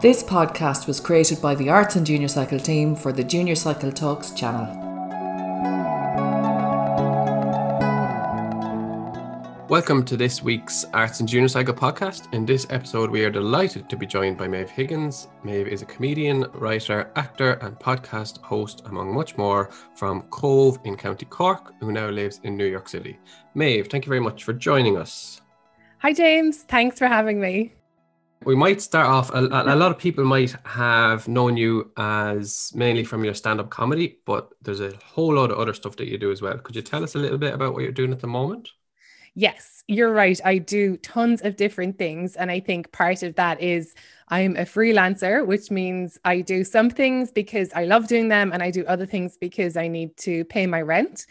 This podcast was created by the Arts and Junior Cycle team for the Junior Cycle Talks channel. Welcome to this week's Arts and Junior Cycle podcast. In this episode, we are delighted to be joined by Maeve Higgins. Maeve is a comedian, writer, actor, and podcast host, among much more, from Cobh in County Cork, who now lives in New York City. Maeve, thank you very much for joining us. Hi, James. Thanks for having me. We might start off. A, a lot of people might have known you as mainly from your stand up comedy, but there's a whole lot of other stuff that you do as well. Could you tell us a little bit about what you're doing at the moment? Yes, you're right. I do tons of different things. And I think part of that is I'm a freelancer, which means I do some things because I love doing them, and I do other things because I need to pay my rent.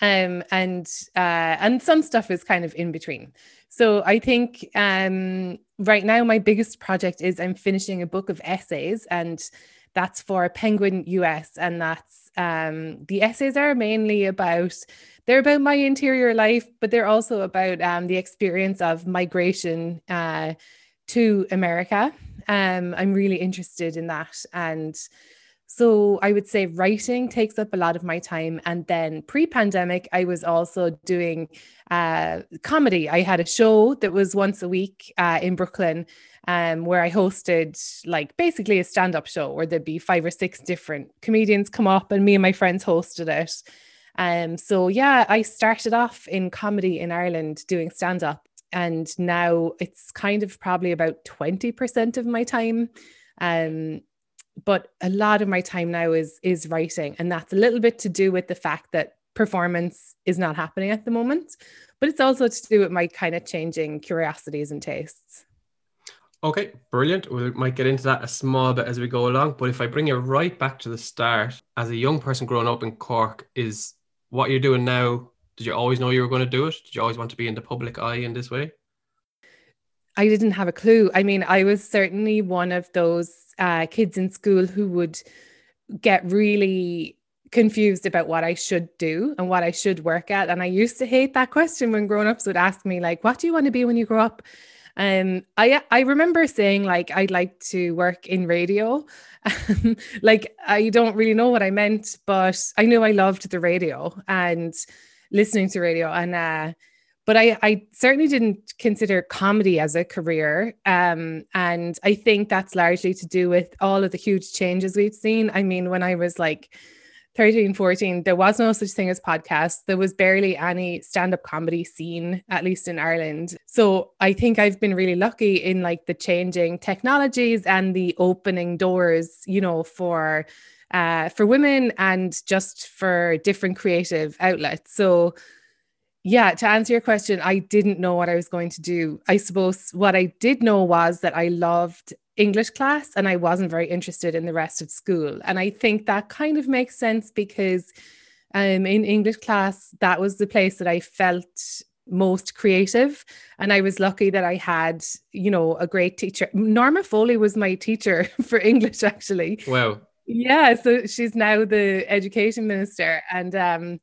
Um, and uh, and some stuff is kind of in between. So I think um, right now my biggest project is I'm finishing a book of essays, and that's for Penguin US, and that's um, the essays are mainly about they're about my interior life, but they're also about um, the experience of migration uh, to America. Um, I'm really interested in that, and so I would say writing takes up a lot of my time. And then pre pandemic, I was also doing uh, comedy. I had a show that was once a week uh, in Brooklyn um, where I hosted like basically a stand up show where there'd be five or six different comedians come up and me and my friends hosted it. Um, so yeah, I started off in comedy in Ireland doing stand up. And now it's kind of probably about 20% of my time. Um, but a lot of my time now is is writing and that's a little bit to do with the fact that performance is not happening at the moment but it's also to do with my kind of changing curiosities and tastes. Okay brilliant. We might get into that a small bit as we go along but if i bring you right back to the start as a young person growing up in cork is what you're doing now did you always know you were going to do it? Did you always want to be in the public eye in this way I didn't have a clue. I mean, I was certainly one of those uh, kids in school who would get really confused about what I should do and what I should work at. And I used to hate that question when grown ups would ask me, like, what do you want to be when you grow up? Um, I I remember saying like I'd like to work in radio. like I don't really know what I meant, but I knew I loved the radio and listening to radio. And uh, but I, I certainly didn't consider comedy as a career. Um, and I think that's largely to do with all of the huge changes we've seen. I mean, when I was like 13, 14, there was no such thing as podcasts. There was barely any stand up comedy scene, at least in Ireland. So I think I've been really lucky in like the changing technologies and the opening doors, you know, for uh, for women and just for different creative outlets. So yeah, to answer your question, I didn't know what I was going to do. I suppose what I did know was that I loved English class and I wasn't very interested in the rest of school. And I think that kind of makes sense because um, in English class, that was the place that I felt most creative. And I was lucky that I had, you know, a great teacher. Norma Foley was my teacher for English, actually. Wow. Yeah. So she's now the education minister. And, um,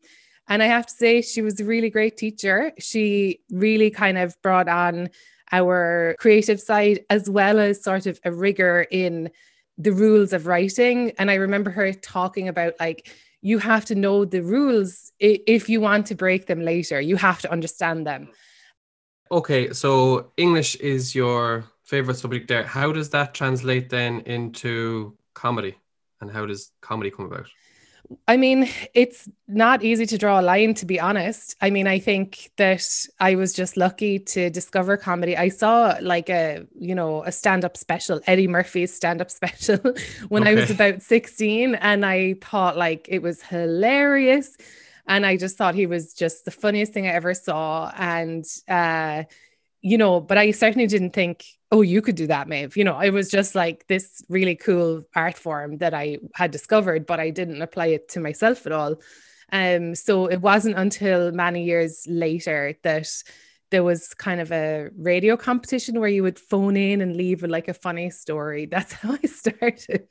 and I have to say, she was a really great teacher. She really kind of brought on our creative side as well as sort of a rigor in the rules of writing. And I remember her talking about like, you have to know the rules if you want to break them later. You have to understand them. Okay, so English is your favorite subject there. How does that translate then into comedy? And how does comedy come about? I mean, it's not easy to draw a line, to be honest. I mean, I think that I was just lucky to discover comedy. I saw like a, you know, a stand up special, Eddie Murphy's stand up special when okay. I was about 16. And I thought like it was hilarious. And I just thought he was just the funniest thing I ever saw. And, uh, you know, but I certainly didn't think, oh, you could do that, Maeve. You know, it was just like this really cool art form that I had discovered, but I didn't apply it to myself at all. Um, so it wasn't until many years later that there was kind of a radio competition where you would phone in and leave like a funny story. That's how I started.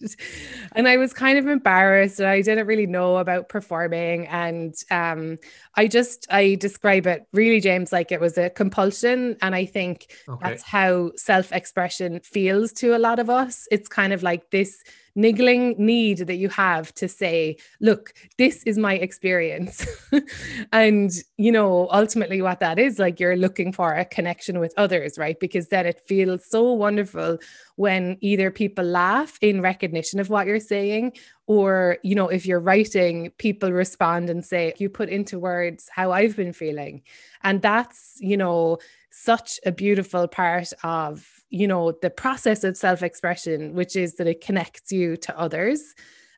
and I was kind of embarrassed and I didn't really know about performing. And um, I just, I describe it really, James, like it was a compulsion. And I think okay. that's how self expression feels to a lot of us. It's kind of like this niggling need that you have to say, look, this is my experience. and, you know, ultimately what that is like, you're looking for a connection with others, right? Because then it feels so wonderful when either people laugh in recognition of what you're saying or you know if you're writing people respond and say you put into words how i've been feeling and that's you know such a beautiful part of you know the process of self-expression which is that it connects you to others.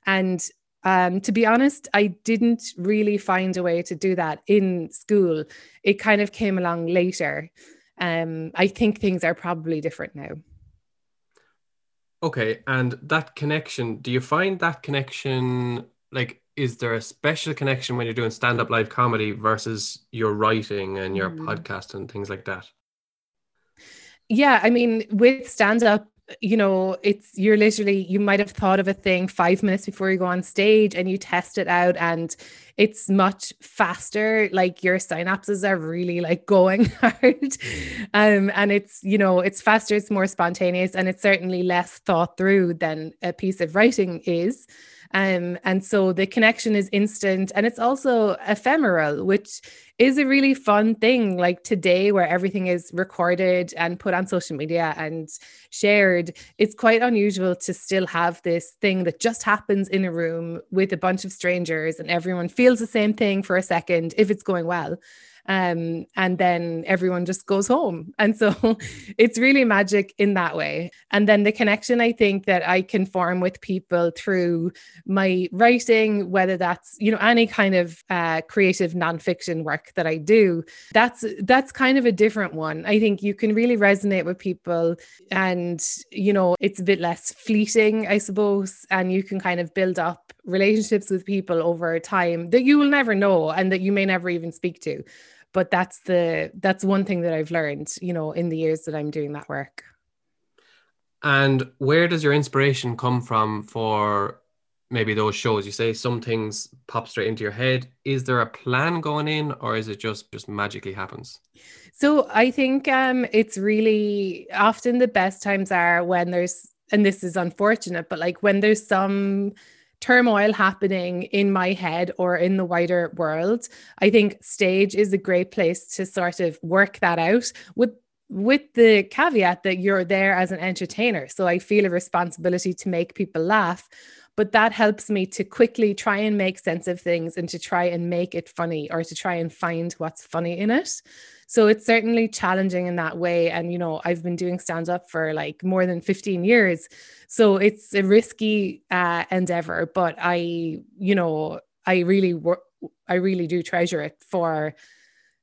And um, to be honest i didn't really find a way to do that in school. It kind of came along later. Um, i think things are probably different now. Okay and that connection do you find that connection like is there a special connection when you're doing stand-up live comedy versus your writing and your mm. podcast and things like that yeah, I mean, with stand up, you know, it's you're literally you might have thought of a thing five minutes before you go on stage and you test it out and it's much faster. Like your synapses are really like going hard. Um, and it's, you know, it's faster, it's more spontaneous, and it's certainly less thought through than a piece of writing is. Um, and so the connection is instant and it's also ephemeral, which is a really fun thing. Like today, where everything is recorded and put on social media and shared, it's quite unusual to still have this thing that just happens in a room with a bunch of strangers and everyone feels the same thing for a second if it's going well um, and then everyone just goes home. And so it's really magic in that way. And then the connection I think that I can form with people through my writing, whether that's you know any kind of uh, creative nonfiction work that I do, that's that's kind of a different one. I think you can really resonate with people, and you know it's a bit less fleeting, I suppose, and you can kind of build up relationships with people over time that you will never know and that you may never even speak to but that's the that's one thing that I've learned, you know, in the years that I'm doing that work. And where does your inspiration come from for maybe those shows? You say some things pop straight into your head. Is there a plan going in, or is it just just magically happens? So I think um, it's really often the best times are when there's, and this is unfortunate, but like when there's some turmoil happening in my head or in the wider world, I think stage is a great place to sort of work that out with with the caveat that you're there as an entertainer. So I feel a responsibility to make people laugh, but that helps me to quickly try and make sense of things and to try and make it funny or to try and find what's funny in it. So it's certainly challenging in that way. And, you know, I've been doing stand up for like more than 15 years. So it's a risky uh, endeavor, but I, you know, I really work, I really do treasure it for,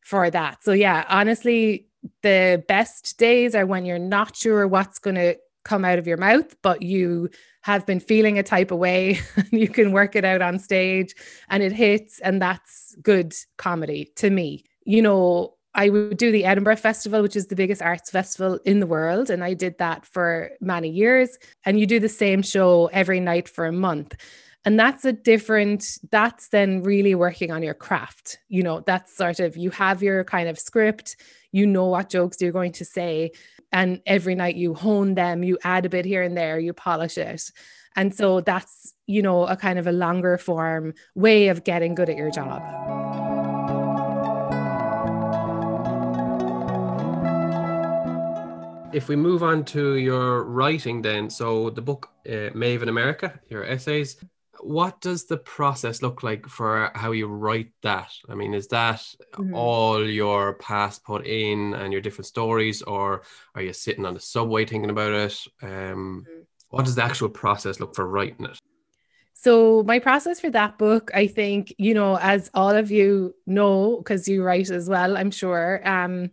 for that. So yeah, honestly, the best days are when you're not sure what's going to come out of your mouth, but you have been feeling a type of way you can work it out on stage and it hits. And that's good comedy to me. You know, I would do the Edinburgh Festival, which is the biggest arts festival in the world. And I did that for many years. And you do the same show every night for a month. And that's a different, that's then really working on your craft. You know, that's sort of, you have your kind of script, you know what jokes you're going to say. And every night you hone them, you add a bit here and there, you polish it. And so that's, you know, a kind of a longer form way of getting good at your job. If we move on to your writing then so the book uh, Maeve in America your essays what does the process look like for how you write that i mean is that mm-hmm. all your past put in and your different stories or are you sitting on the subway thinking about it um, mm-hmm. what does the actual process look for writing it so my process for that book i think you know as all of you know because you write as well i'm sure um,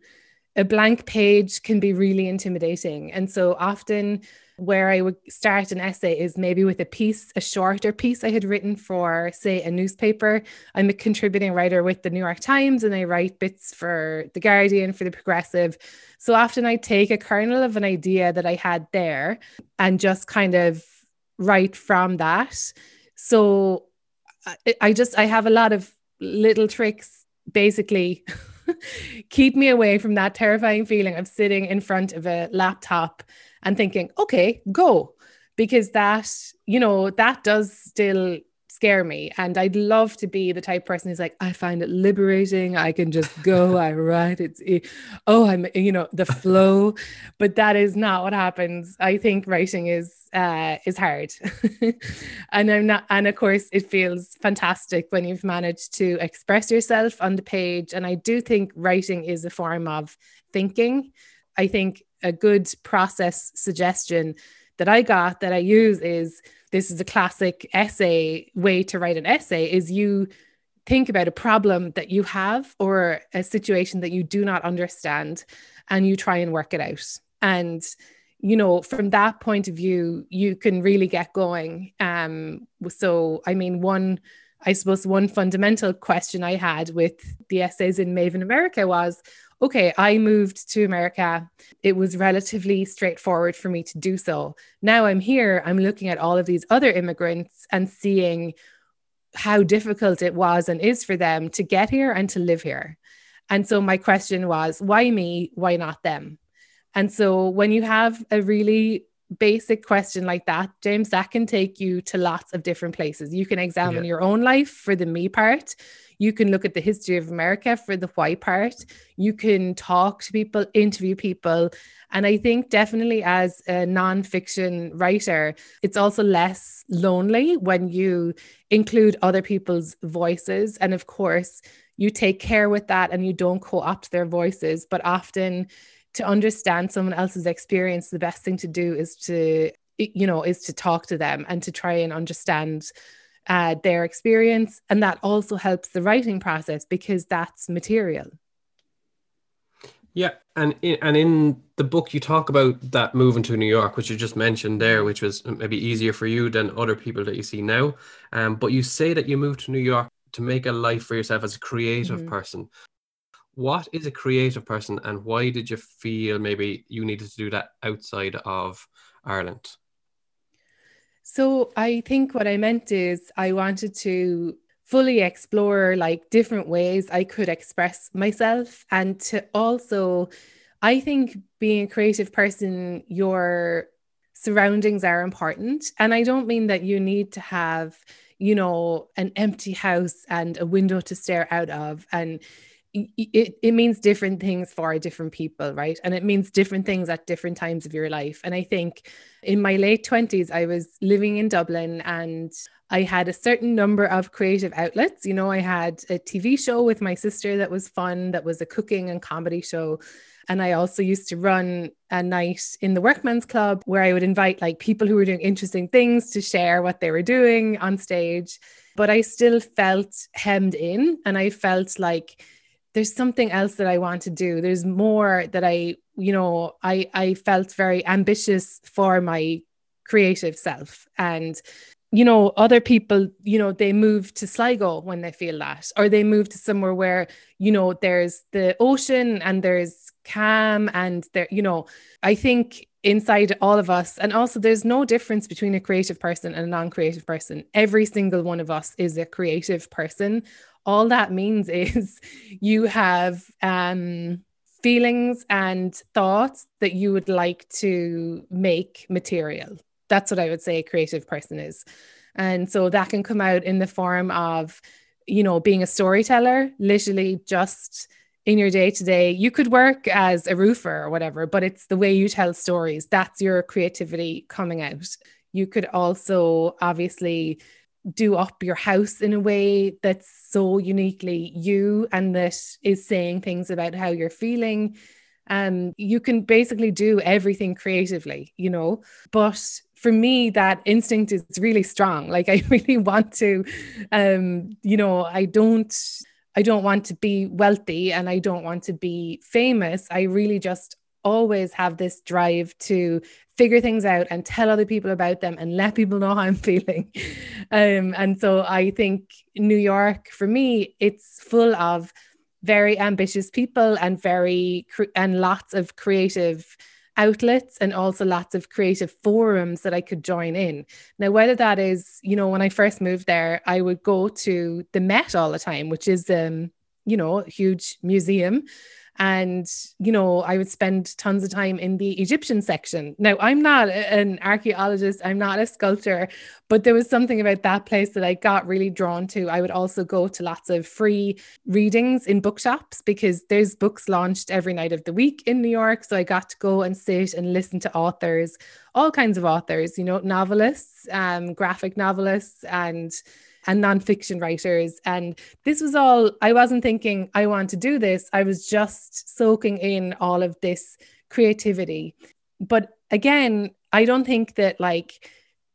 a blank page can be really intimidating. And so often where I would start an essay is maybe with a piece, a shorter piece I had written for, say, a newspaper. I'm a contributing writer with the New York Times and I write bits for The Guardian, for The Progressive. So often I take a kernel of an idea that I had there and just kind of write from that. So uh, I, I just, I have a lot of little tricks basically keep me away from that terrifying feeling of sitting in front of a laptop and thinking, okay, go. Because that, you know, that does still scare me. And I'd love to be the type person who's like, I find it liberating. I can just go, I write. It's, oh, I'm, you know, the flow. But that is not what happens. I think writing is uh, is hard. and I'm not, and of course, it feels fantastic when you've managed to express yourself on the page. And I do think writing is a form of thinking. I think a good process suggestion that I got that I use is this is a classic essay way to write an essay is you think about a problem that you have or a situation that you do not understand and you try and work it out. And you know, from that point of view, you can really get going. Um, so, I mean, one, I suppose, one fundamental question I had with the essays in Maeve in America was okay, I moved to America. It was relatively straightforward for me to do so. Now I'm here, I'm looking at all of these other immigrants and seeing how difficult it was and is for them to get here and to live here. And so my question was, why me? Why not them? And so when you have a really basic question like that, James, that can take you to lots of different places. You can examine yeah. your own life for the me part. You can look at the history of America for the why part. You can talk to people, interview people. And I think definitely as a nonfiction writer, it's also less lonely when you include other people's voices. And of course, you take care with that and you don't co opt their voices, but often to understand someone else's experience, the best thing to do is to, you know, is to talk to them and to try and understand uh, their experience. And that also helps the writing process because that's material. Yeah, and in, and in the book you talk about that moving to New York, which you just mentioned there, which was maybe easier for you than other people that you see now. Um, but you say that you moved to New York to make a life for yourself as a creative mm-hmm. person. What is a creative person, and why did you feel maybe you needed to do that outside of Ireland? So I think what I meant is I wanted to fully explore like different ways I could express myself and to also I think being a creative person your surroundings are important and I don't mean that you need to have you know an empty house and a window to stare out of and it, it means different things for different people, right? And it means different things at different times of your life. And I think in my late 20s, I was living in Dublin and I had a certain number of creative outlets. You know, I had a TV show with my sister that was fun, that was a cooking and comedy show. And I also used to run a night in the Workman's Club where I would invite like people who were doing interesting things to share what they were doing on stage. But I still felt hemmed in and I felt like, there's something else that I want to do. There's more that I, you know, I I felt very ambitious for my creative self. And you know other people you know they move to sligo when they feel that or they move to somewhere where you know there's the ocean and there's calm and there you know i think inside all of us and also there's no difference between a creative person and a non-creative person. Every single one of us is a creative person all that means is you have um, feelings and thoughts that you would like to make material. That's what I would say a creative person is. And so that can come out in the form of, you know, being a storyteller, literally just in your day to day. You could work as a roofer or whatever, but it's the way you tell stories. That's your creativity coming out. You could also obviously do up your house in a way that's so uniquely you and that is saying things about how you're feeling. Um you can basically do everything creatively you know? But for me that instinct is really strong. Like i really want to um you know i don't i don't want to be wealthy and i don't want to be famous. I really just always have this drive to figure things out and tell other people about them and let people know how I'm feeling. Um, and so I think New York, for me, it's full of very ambitious people and very and lots of creative outlets and also lots of creative forums that I could join in. Now, whether that is, you know, when I first moved there, I would go to the Met all the time, which is um, you know, huge museum and you know i would spend tons of time in the egyptian section. Now i'm not an archaeologist. I'm not a sculptor but there was something about that place that i got really drawn to. I would also go to lots of free readings in bookshops because there's books launched every night of the week in new york. So i got to go and sit and listen to authors all kinds of authors you know novelists um, graphic novelists and and nonfiction writers. And this was all, I wasn't thinking, I want to do this. I was just soaking in all of this creativity. But again, I don't think that like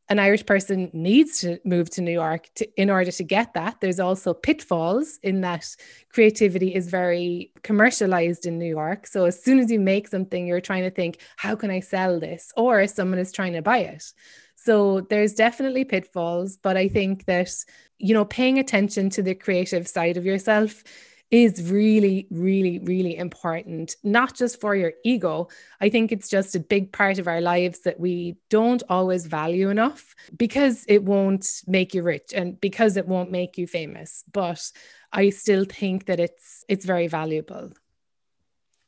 an Irish person needs to move to New York to, in order to get that. There's also pitfalls in that creativity is very commercialized in New York. So as soon as you make something, you're trying to think, how can I sell this? Or someone is trying to buy it. So there's definitely pitfalls, but I think that, you know, paying attention to the creative side of yourself is really, really, really important, not just for your ego. I think it's just a big part of our lives that we don't always value enough because it won't make you rich and because it won't make you famous. But I still think that it's it's very valuable.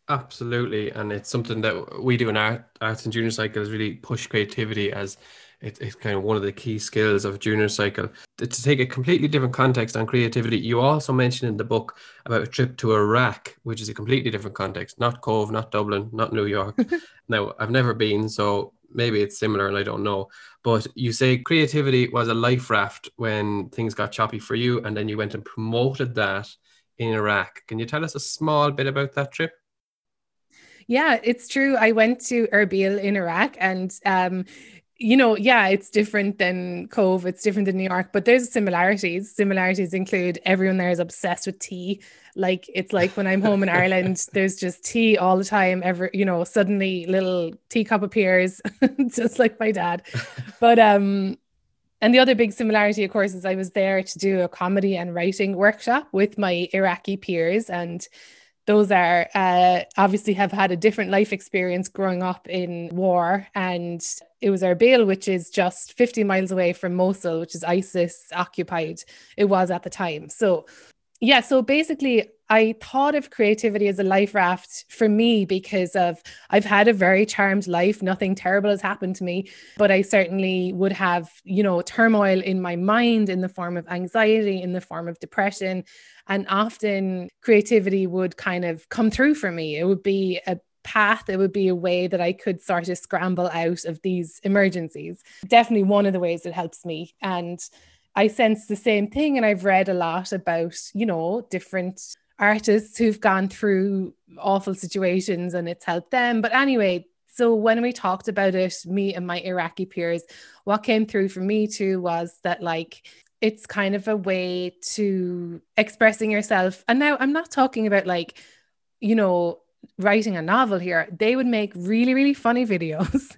Absolutely. And it's something that we do in art, arts and junior cycle is really push creativity as it, it's kind of one of the key skills of junior cycle. To, take a completely different context on creativity, you also mentioned in the book about a trip to Iraq, which is a completely different context, not Cobh, not Dublin, not New York. now, I've never been, so maybe it's similar and I don't know. But you say creativity was a life raft when things got choppy for you, and then you went and promoted that in Iraq. Can you tell us a small bit about that trip? Yeah, it's true. I went to Erbil in Iraq and um, you know, yeah, it's different than Cobh, it's different than New York, but there's similarities. Similarities include everyone there is obsessed with tea. Like it's like when I'm home in Ireland, there's just tea all the time. Ever, you know, suddenly little teacup appears, just like my dad. But um, and the other big similarity, of course, is I was there to do a comedy and writing workshop with my Iraqi peers, and those are uh, obviously have had a different life experience growing up in war. And it was Erbil, which is just 50 miles away from Mosul, which is ISIS occupied. It was at the time. So, yeah, so basically, I thought of creativity as a life raft for me because of I've had a very charmed life. Nothing terrible has happened to me, but I certainly would have, you know, turmoil in my mind in the form of anxiety, in the form of depression. And often creativity would kind of come through for me. It would be a path, it would be a way that I could sort of scramble out of these emergencies. Definitely one of the ways it helps me. And I sense the same thing. And I've read a lot about, you know, different artists who've gone through awful situations and it's helped them. But anyway, so when we talked about it, me and my Iraqi peers, what came through for me too was that like it's kind of a way to expressing yourself. And now I'm not talking about like, you know, writing a novel here, they would make really, really funny videos.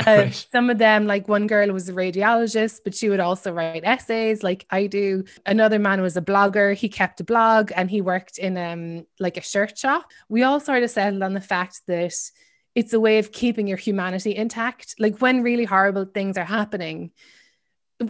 uh, right. Some of them, like one girl was a radiologist, but she would also write essays like I do. Another man was a blogger. He kept a blog and he worked in um like a shirt shop. We all sort of settled on the fact that it's a way of keeping your humanity intact. Like when really horrible things are happening,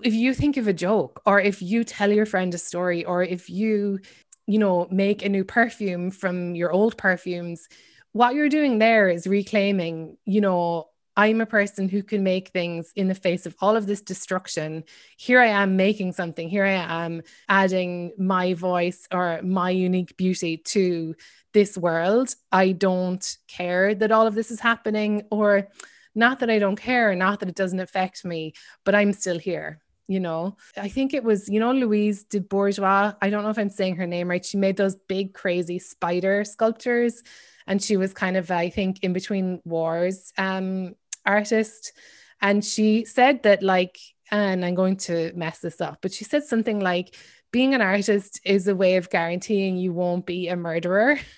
if you think of a joke or if you tell your friend a story or if you you know make a new perfume from your old perfumes what you're doing there is reclaiming you know i'm a person who can make things in the face of all of this destruction. Here i am making something. Here i am adding my voice or my unique beauty to this world. I don't care that all of this is happening or not that I don't care, not that it doesn't affect me, but I'm still here. You know, I think it was, you know, Louise de Bourgeois. I don't know if I'm saying her name right. She made those big, crazy spider sculptures. And she was kind of, I think, in between wars um, artist. And she said that, like, and I'm going to mess this up, but she said something like, being an artist is a way of guaranteeing you won't be a murderer.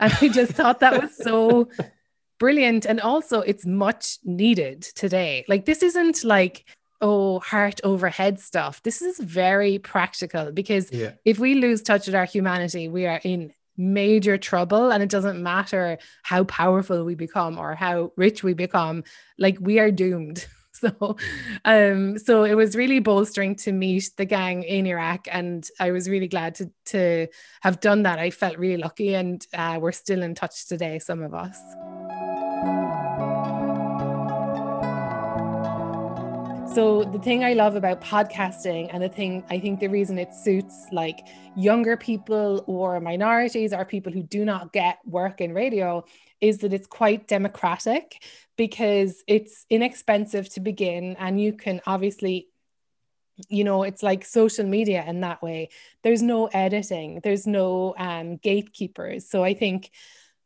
And I just thought that was so brilliant. And also, it's much needed today. Like, this isn't like, oh, heart over head stuff. This is very practical because Yeah. if we lose touch with our humanity, we are in major trouble. And it doesn't matter how powerful we become or how rich we become, like, we are doomed. So, um, so it was really bolstering to meet the gang in Iraq, and I was really glad to to have done that. I felt really lucky, and uh, we're still in touch today. Some of us. So the thing I love about podcasting and the thing I think the reason it suits like younger people or minorities or people who do not get work in radio is that it's quite democratic because it's inexpensive to begin and you can obviously you know it's like social media in that way. There's no editing. There's no um, gatekeepers. So i think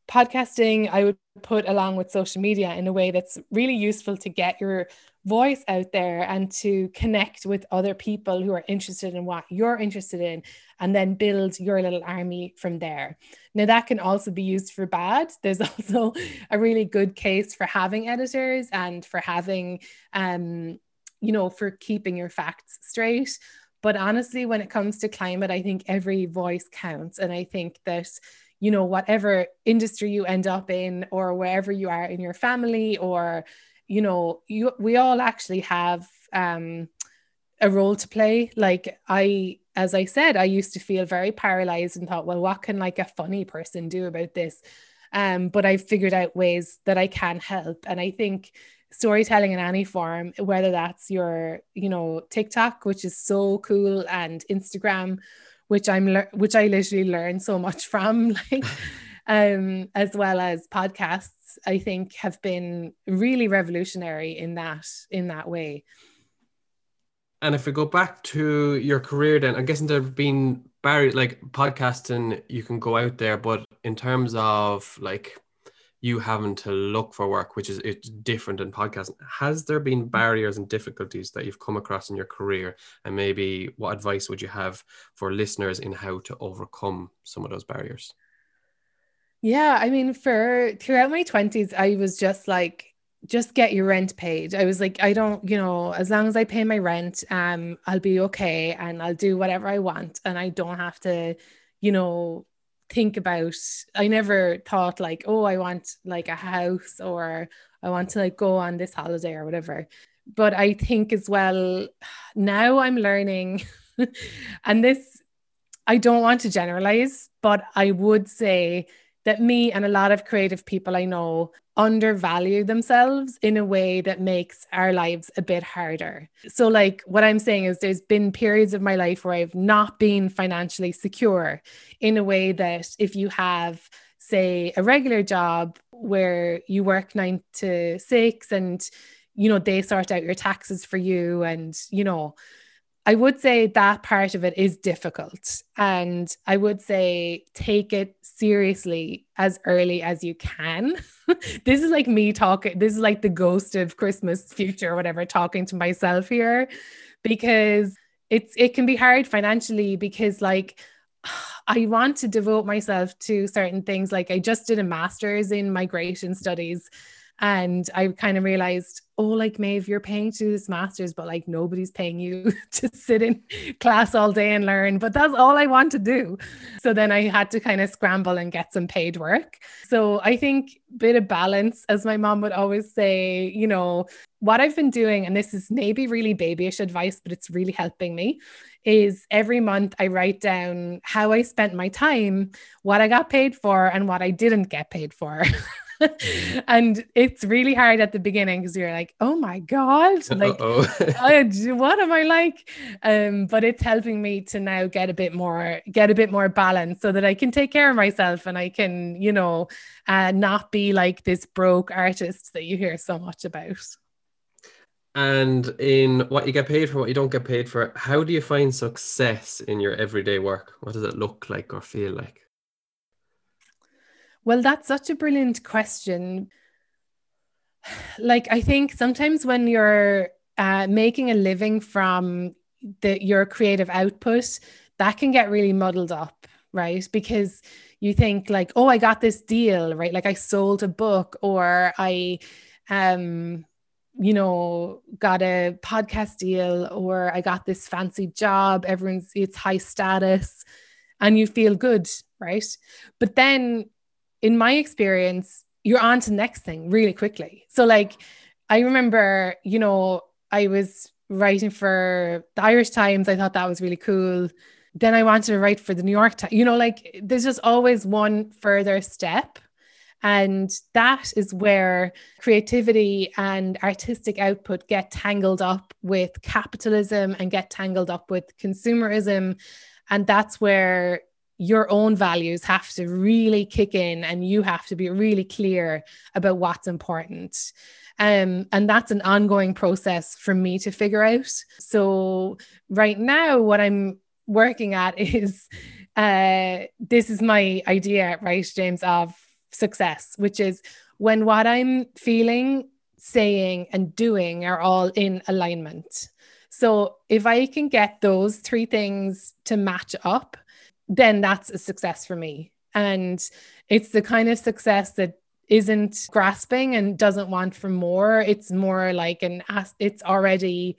podcasting i would put along with social media in a way that's really useful to get your voice out there and to connect with other people who are interested in what you're interested in and then build your little army from there. Now, that can also be used for bad. There's also a really good case for having editors and for having, um, you know, for keeping your facts straight. But honestly, when it comes to climate, I think every voice counts. And I think that you know whatever industry you end up in or wherever you are in your family or you know you we all actually have um a role to play. Like i as i said i used to feel very paralyzed and thought well what can like a funny person do about this? Um but i've figured out ways that i can help. And i think storytelling in any form whether that's your you know tiktok which is so cool and instagram which i'm le- which i literally learn so much from like um as well as podcasts i think have been really revolutionary in that in that way And if we go back to your career, then I'm guessing there have been barriers like podcasting. You can go out there, but in terms of like you having to look for work, which is it's different than podcasting. Has there been barriers and difficulties that you've come across in your career, and maybe what advice would you have for listeners in how to overcome some of those barriers? Yeah, I mean, for throughout my 20s, I was just like, just get your rent paid. I was like, I don't, you know, as long as I pay my rent, um, I'll be okay and I'll do whatever I want. And I don't have to, you know, think about I never thought like, oh, I want like a house or I want to like go on this holiday or whatever. But I think as well, now I'm learning, and this I don't want to generalize, but I would say that me and a lot of creative people I know undervalue themselves in a way that makes our lives a bit harder. So, like, what I'm saying is, there's been periods of my life where I've not been financially secure in a way that if you have, say, a regular job where you work nine to six and you know they sort out your taxes for you and you know I would say that part of it is difficult. And I would say take it seriously as early as you can. this is like me talking, this is like the ghost of Christmas future or whatever, talking to myself here because it's it can be hard financially because like I want to devote myself to certain things. Like I just did a master's in migration studies and I kind of realized, oh, like Maeve, you're paying to do this master's, but like nobody's paying you to sit in class all day and learn. But that's all I want to do. So then I had to kind of scramble and get some paid work. So I think bit of balance, as my mom would always say, you know, what I've been doing, and this is maybe really babyish advice, but it's really helping me, is every month I write down how I spent my time, what I got paid for, and what I didn't get paid for. and it's really hard at the beginning because you're like, oh my God, like, what am I like? Um, but it's helping me to now get a bit more, get a bit more balance so that I can take care of myself and I can, you know, uh, not be like this broke artist that you hear so much about. And in what you get paid for, what you don't get paid for, how do you find success in your everyday work? What does it look like or feel like? Well, that's such a brilliant question. Like, I think sometimes when you're uh, making a living from the, your creative output, that can get really muddled up, right? Because you think like, oh, I got this deal, right? Like I sold a book or I um you know, got a podcast deal or I got this fancy job, everyone's it's high status and you feel good, right? But then in my experience, you're on to the next thing really quickly. So like I remember, you know, I was writing for the Irish Times. I thought that was really cool. Then I wanted to write for the New York Times. You know, like there's just always one further step. And that is where creativity and artistic output get tangled up with capitalism and get tangled up with consumerism. And that's where your own values have to really kick in and you have to be really clear about what's important. Um, and that's an ongoing process for me to figure out. So, right now, what I'm working at is uh, this is my idea, right, James, of success, which is when what I'm feeling, saying, and doing are all in alignment. So, if I can get those three things to match up, then that's a success for me. And it's the kind of success that isn't grasping and doesn't want for more. It's more like an it's already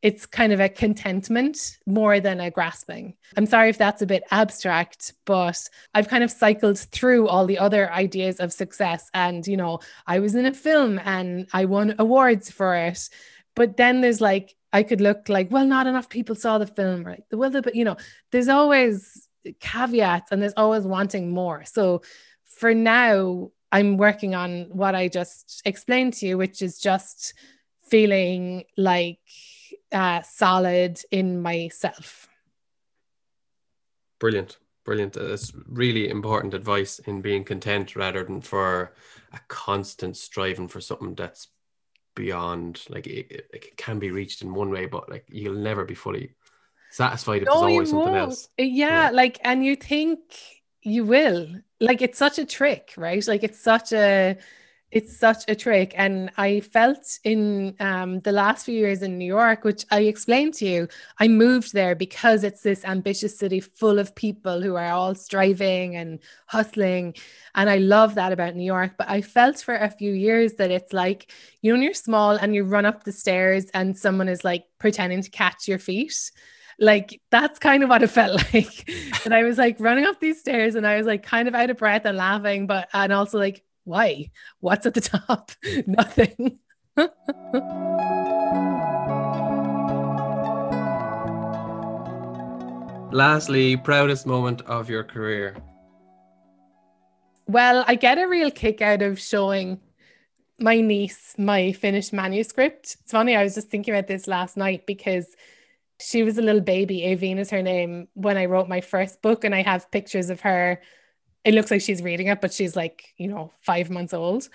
it's kind of a contentment more than a grasping. I'm sorry if that's a bit abstract, but I've kind of cycled through all the other ideas of success. And, you know, I was in a film and I won awards for it. But then there's like, I could look like, well, not enough people saw the film, right? The Well, but you know, there's always caveats and there's always wanting more. So for now, I'm working on what I just explained to you, which is just feeling like uh, solid in myself. Brilliant. Brilliant. That's really important advice in being content rather than for a constant striving for something that's beyond like it, it can be reached in one way, but like you'll never be fully satisfied if no, there's always something else. Yeah, yeah, like and you think you will. Like it's such a trick right? Like it's such a it's such a trick. And i felt in um, the last few years in new york which i explained to you i moved there because it's this ambitious city full of people who are all striving and hustling. And i love that about new york but i felt for a few years that it's like you know you're small and you run up the stairs and someone is like pretending to catch your feet like that's kind of what it felt like. and I was like running up these stairs and I was like kind of out of breath and laughing, but and also like, why? What's at the top? Nothing. Lastly, proudest moment of your career. Well, I get a real kick out of showing my niece my finished manuscript. It's funny, I was just thinking about this last night because she was a little baby. Avine is her name when I wrote my first book, and I have pictures of her. It looks like she's reading it, but she's like, you know, five months old.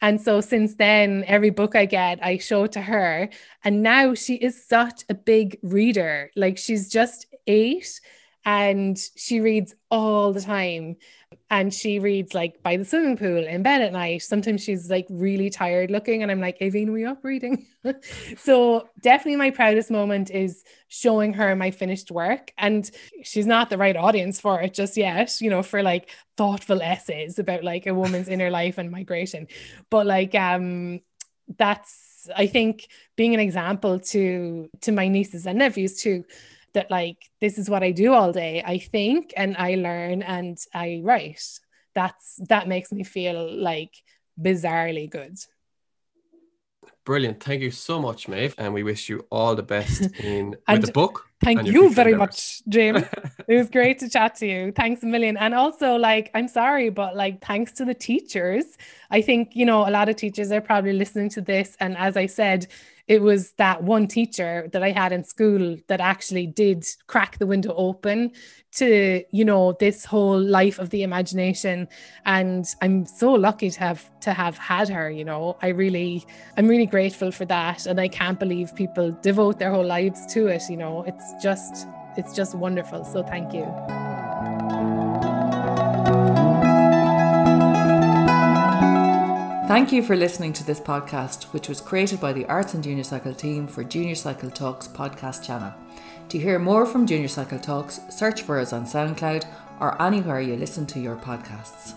And so since then, every book I get, I show to her. And now she is such a big reader. Like she's just eight and she reads all the time. And she reads like by the swimming pool in bed at night. Sometimes she's like really tired looking and i'm like Avine we up reading? So definitely my proudest moment is showing her my finished work. And she's not the right audience for it just yet you know for like thoughtful essays about like a woman's inner life and migration. But like um that's i think being an example to to my nieces and nephews too that like this is what I do all day. I think and I learn and I write. That's that makes me feel like bizarrely good. Brilliant. Thank you so much, Maeve. And we wish you all the best in with the book. Thank you very much, Jim. it was great to chat to you. Thanks a million. And also, like, I'm sorry, but like, thanks to the teachers. I think, you know, a lot of teachers are probably listening to this. And as I said, it was that one teacher that I had in school that actually did crack the window open to, you know, this whole life of the imagination. And I'm so lucky to have to have had her, you know. I really I'm really grateful for that. And I can't believe people devote their whole lives to it, you know. It's just it's just wonderful. So thank you. Thank you for listening to this podcast, which was created by the Arts and Junior Cycle team for Junior Cycle Talks podcast channel. To hear more from Junior Cycle Talks, search for us on SoundCloud or anywhere you listen to your podcasts.